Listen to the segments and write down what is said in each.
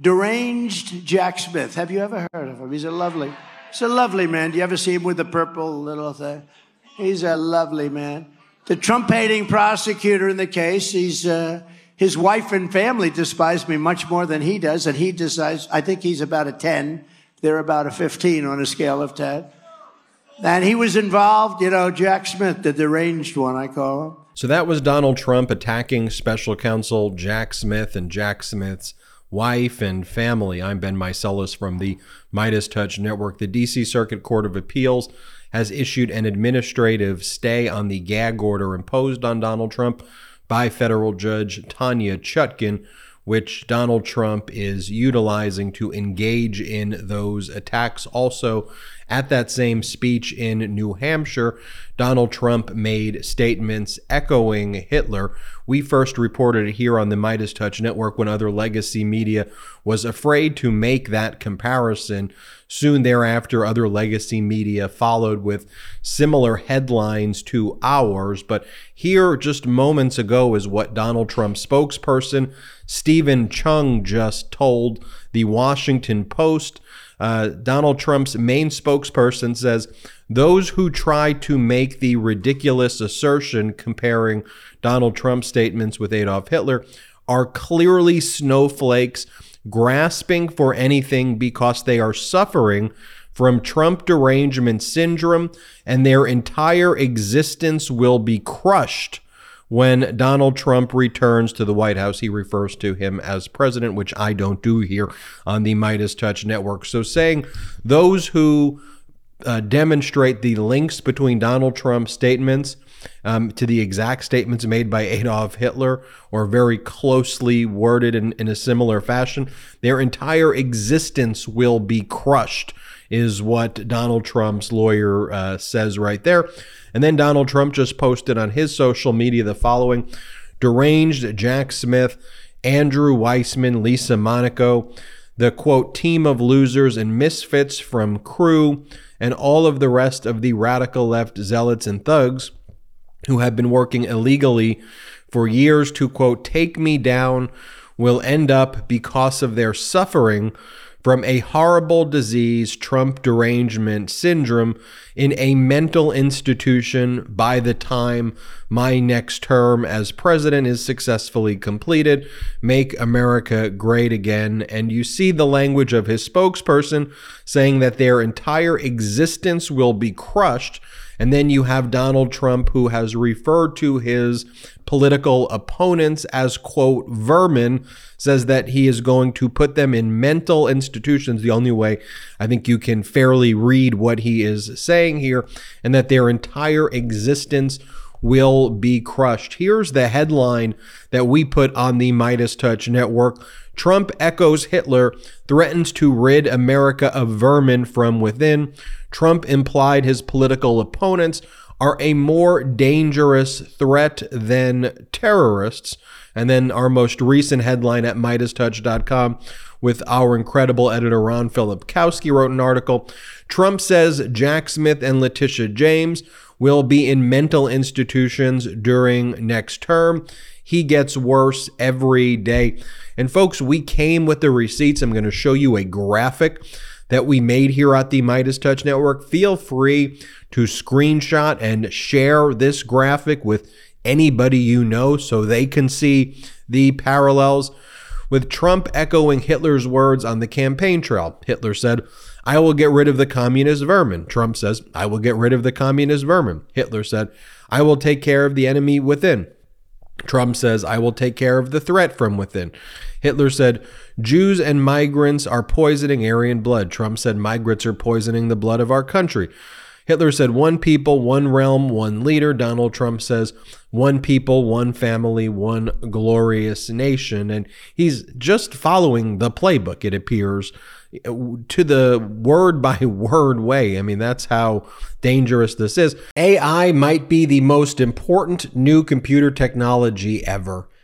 deranged Jack Smith. Have you ever heard of him? He's a lovely, he's a lovely man. Do you ever see him with the purple little thing? He's a lovely man. The Trump hating prosecutor in the case, he's, uh, his wife and family despise me much more than he does, and he decides, I think he's about a 10. They're about a 15 on a scale of 10. And he was involved, you know, Jack Smith, the deranged one, I call him. So that was Donald Trump attacking special counsel Jack Smith and Jack Smith's wife and family. I'm Ben Meiselas from the MeidasTouch Network. The DC Circuit Court of Appeals has issued an administrative stay on the gag order imposed on Donald Trump by federal judge Tanya Chutkan, which Donald Trump is utilizing to engage in those attacks. Also, at that same speech in New Hampshire, Donald Trump made statements echoing Hitler. We first reported it here on the MeidasTouch Network when other legacy media was afraid to make that comparison. Soon thereafter, other legacy media followed with similar headlines to ours. But here, just moments ago, is what Donald Trump's spokesperson, Steven Cheung, just told the Washington Post. Uh, Donald Trump's main spokesperson says those who try to make the ridiculous assertion comparing Donald Trump's statements with Adolf Hitler are clearly snowflakes grasping for anything because they are suffering from Trump derangement syndrome and their entire existence will be crushed when Donald Trump returns to the White House, he refers to him as president, which I don't do here on the MeidasTouch Network. So saying those who uh, demonstrate the links between Donald Trump's statements um, to the exact statements made by Adolf Hitler or very closely worded in, in a similar fashion, their entire existence will be crushed, is what Donald Trump's lawyer uh, says right there. And then Donald Trump just posted on his social media the following deranged Jack Smith, Andrew Weissmann, Lisa Monaco, the quote, team of losers and misfits from CREW, and all of the rest of the radical left zealots and thugs who have been working illegally for years to quote, take me down will end up because of their suffering from a horrible disease, Trump derangement syndrome, in a mental institution by the time my next term as president is successfully completed. Make America great again. And you see the language of his spokesperson saying that their entire existence will be crushed and then you have Donald Trump, who has referred to his political opponents as, quote, vermin, says that he is going to put them in mental institutions. The only way I think you can fairly read what he is saying here, and that their entire existence will be crushed. Here's the headline that we put on the MeidasTouch network. Trump echoes Hitler, threatens to rid America of vermin from within. Trump implied his political opponents are a more dangerous threat than terrorists. And then our most recent headline at MeidasTouch.com with our incredible editor Ron Filipkowski wrote an article. Trump says Jack Smith and Letitia James will be in mental institutions during next term. He gets worse every day. And folks, we came with the receipts. I'm going to show you a graphic that we made here at the MeidasTouch Network. Feel free to screenshot and share this graphic with anybody you know so they can see the parallels. With Trump echoing Hitler's words on the campaign trail, Hitler said, I will get rid of the communist vermin. Trump says, I will get rid of the communist vermin. Hitler said, I will take care of the enemy within. Trump says, I will take care of the threat from within. Hitler said, Jews and migrants are poisoning Aryan blood. Trump said, migrants are poisoning the blood of our country. Hitler said, one people, one realm, one leader. Donald Trump says, one people, one family, one glorious nation. And he's just following the playbook, it appears, to the word by word way. I mean, that's how dangerous this is. AI might be the most important new computer technology ever.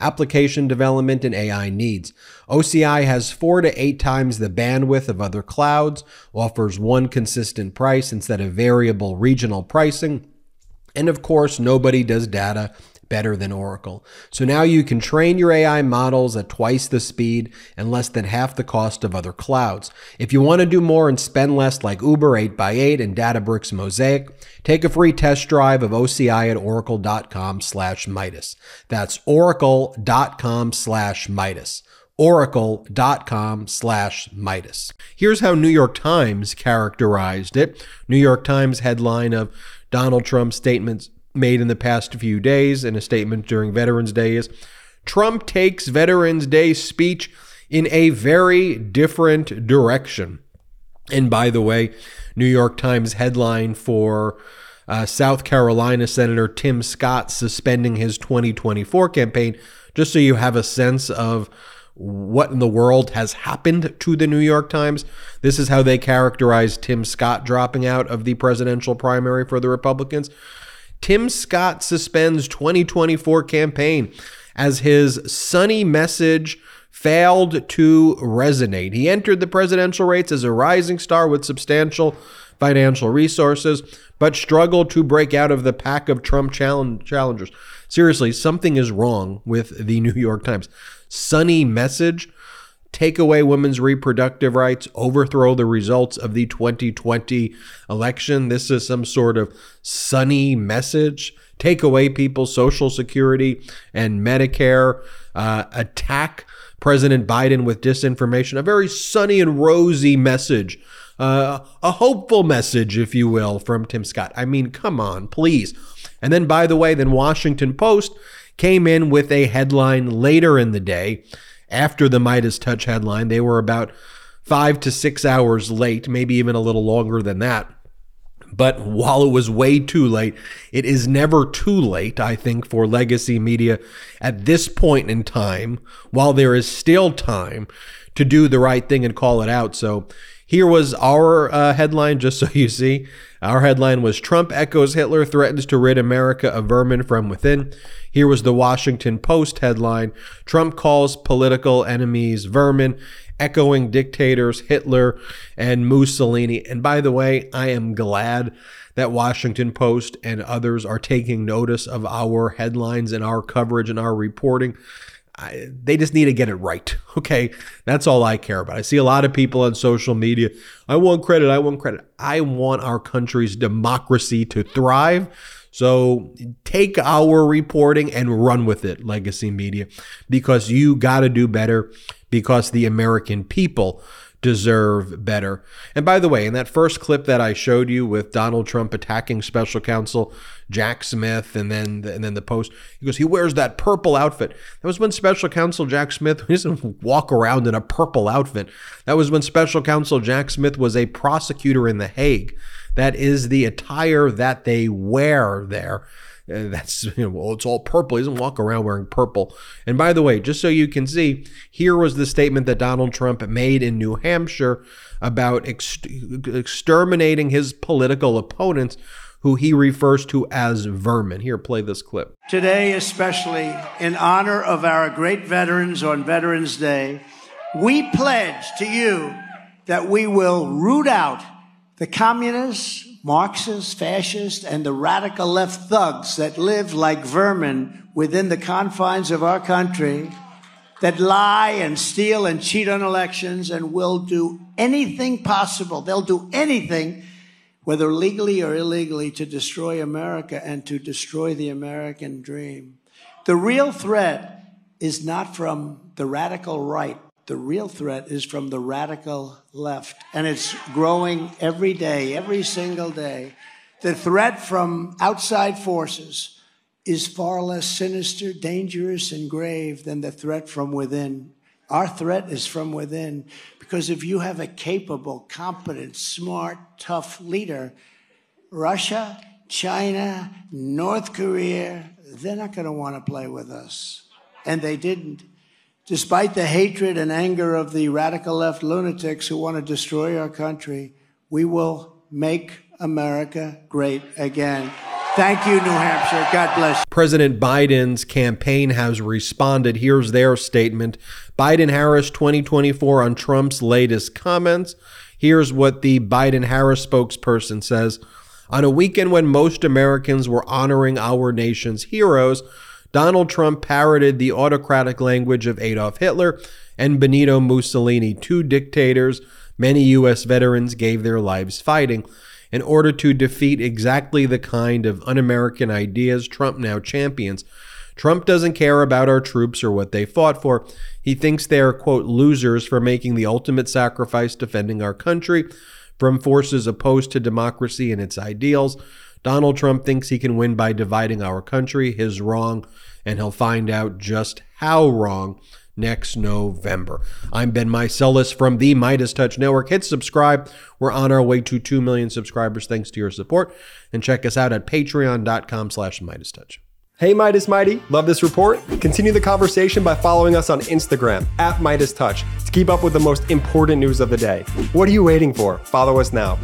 application development, and AI needs. OCI has four to eight times the bandwidth of other clouds, offers one consistent price instead of variable regional pricing, and of course, nobody does data better than Oracle. So now you can train your AI models at twice the speed and less than half the cost of other clouds. If you want to do more and spend less like Uber 8x8 and Databricks Mosaic, take a free test drive of OCI at oracle.com slash meidas. That's oracle.com slash meidas oracle.com slash meidas. Here's how New York Times characterized it. New York Times headline of Donald Trump's statements made in the past few days in a statement during Veterans Day is Trump takes Veterans Day speech in a very different direction. And by the way, New York Times headline for uh, South Carolina Senator Tim Scott suspending his 2024 campaign, just so you have a sense of what in the world has happened to the New York Times. This is how they characterize Tim Scott dropping out of the presidential primary for the Republicans. Tim Scott suspends 2024 campaign as his sunny message failed to resonate. He entered the presidential race as a rising star with substantial financial resources, but struggled to break out of the pack of Trump challengers. Seriously, something is wrong with the New York Times. Sunny message take away women's reproductive rights, overthrow the results of the 2020 election. This is some sort of sunny message. Take away people's Social Security and Medicare, uh, attack President Biden with disinformation. A very sunny and rosy message. Uh, a hopeful message, if you will, from Tim Scott. I mean, come on, please. And then, by the way, then Washington Post came in with a headline later in the day after the MeidasTouch headline. They were about five to six hours late, maybe even a little longer than that. But while it was way too late, it is never too late, I think, for legacy media at this point in time, while there is still time to do the right thing and call it out. So here was our uh, headline, just so you see. Our headline was Trump echoes Hitler, threatens to rid America of vermin from within. Here was the Washington Post headline Trump calls political enemies vermin, echoing dictators Hitler and Mussolini. And by the way, I am glad that Washington Post and others are taking notice of our headlines and our coverage and our reporting. I, they just need to get it right. Okay. That's all I care about. I see a lot of people on social media. I want credit. I want credit. I want our country's democracy to thrive. So take our reporting and run with it, legacy media, because you got to do better because the American people deserve better. And by the way, in that first clip that I showed you with Donald Trump attacking special counsel Jack Smith and then and then the post, he goes, he wears that purple outfit. That was when special counsel Jack Smith doesn't walk around in a purple outfit. That was when special counsel Jack Smith was a prosecutor in The Hague. That is the attire that they wear there. Uh, that's you know, well, it's all purple. He doesn't walk around wearing purple. And by the way, just so you can see, here was the statement that Donald Trump made in New Hampshire about ex- exterminating his political opponents, who he refers to as vermin. Here, play this clip. Today, especially in honor of our great veterans on Veterans Day, we pledge to you that we will root out the communists, Marxists, fascists, and the radical left thugs that live like vermin within the confines of our country, that lie and steal and cheat on elections and will do anything possible. They'll do anything, whether legally or illegally, to destroy America and to destroy the American dream. The real threat is not from the radical right. The real threat is from the radical left, and it's growing every day, every single day. The threat from outside forces is far less sinister, dangerous, and grave than the threat from within. Our threat is from within because if you have a capable, competent, smart, tough leader, Russia China, North Korea, they're not going to want to play with us. And they didn't. Despite the hatred and anger of the radical left lunatics who want to destroy our country, we will make America great again. Thank you, New Hampshire. God bless. You. President Biden's campaign has responded. Here's their statement Biden Harris 2024 on Trump's latest comments. Here's what the Biden Harris spokesperson says. On a weekend when most Americans were honoring our nation's heroes, Donald Trump parroted the autocratic language of Adolf Hitler and Benito Mussolini, two dictators many U.S. veterans gave their lives fighting in order to defeat exactly the kind of un American ideas Trump now champions. Trump doesn't care about our troops or what they fought for. He thinks they are, quote, losers for making the ultimate sacrifice defending our country from forces opposed to democracy and its ideals. Donald Trump thinks he can win by dividing our country. His wrong, and he'll find out just how wrong next November. I'm Ben Meiselas from the MeidasTouch Network. Hit subscribe. We're on our way to 2 million subscribers thanks to your support. And check us out at patreon.com slash MeidasTouch. Hey Meidas Mighty, love this report? Continue the conversation by following us on Instagram at MeidasTouch to keep up with the most important news of the day. What are you waiting for? Follow us now.